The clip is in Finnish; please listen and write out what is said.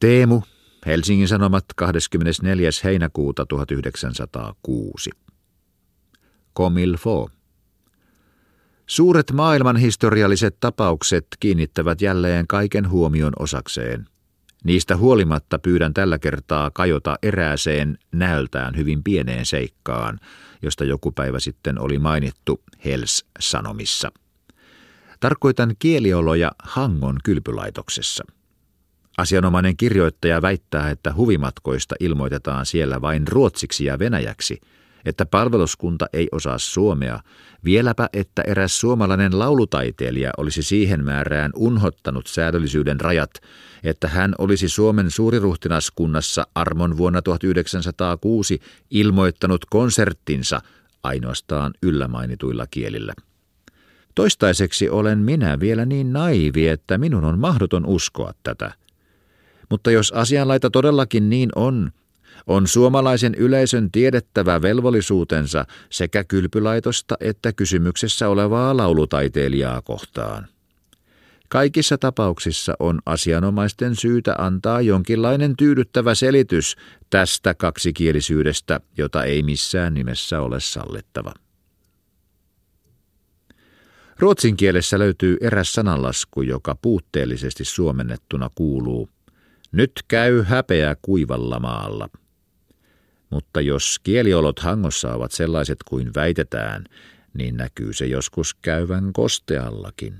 Teemu, Helsingin Sanomat 24. heinäkuuta 1906. Komilfo. Suuret maailmanhistorialliset tapaukset kiinnittävät jälleen kaiken huomion osakseen. Niistä huolimatta pyydän tällä kertaa kajota erääseen näöltään hyvin pieneen seikkaan, josta joku päivä sitten oli mainittu Hels-sanomissa. Tarkoitan kielioloja Hangon kylpylaitoksessa. Asianomainen kirjoittaja väittää, että huvimatkoista ilmoitetaan siellä vain ruotsiksi ja venäjäksi – että palveluskunta ei osaa suomea, vieläpä että eräs suomalainen laulutaiteilija olisi siihen määrään unhottanut säädöllisyyden rajat, että hän olisi Suomen suuriruhtinaskunnassa armon vuonna 1906 ilmoittanut konserttinsa ainoastaan yllämainituilla kielillä. Toistaiseksi olen minä vielä niin naivi, että minun on mahdoton uskoa tätä. Mutta jos asianlaita todellakin niin on, on suomalaisen yleisön tiedettävä velvollisuutensa sekä kylpylaitosta että kysymyksessä olevaa laulutaiteilijaa kohtaan. Kaikissa tapauksissa on asianomaisten syytä antaa jonkinlainen tyydyttävä selitys tästä kaksikielisyydestä, jota ei missään nimessä ole sallittava. Ruotsin kielessä löytyy eräs sananlasku, joka puutteellisesti suomennettuna kuuluu Nyt käy häpeä kuivalla maalla. Mutta jos kieliolot Hangossa ovat sellaiset kuin väitetään, niin näkyy se joskus käyvän kosteallakin.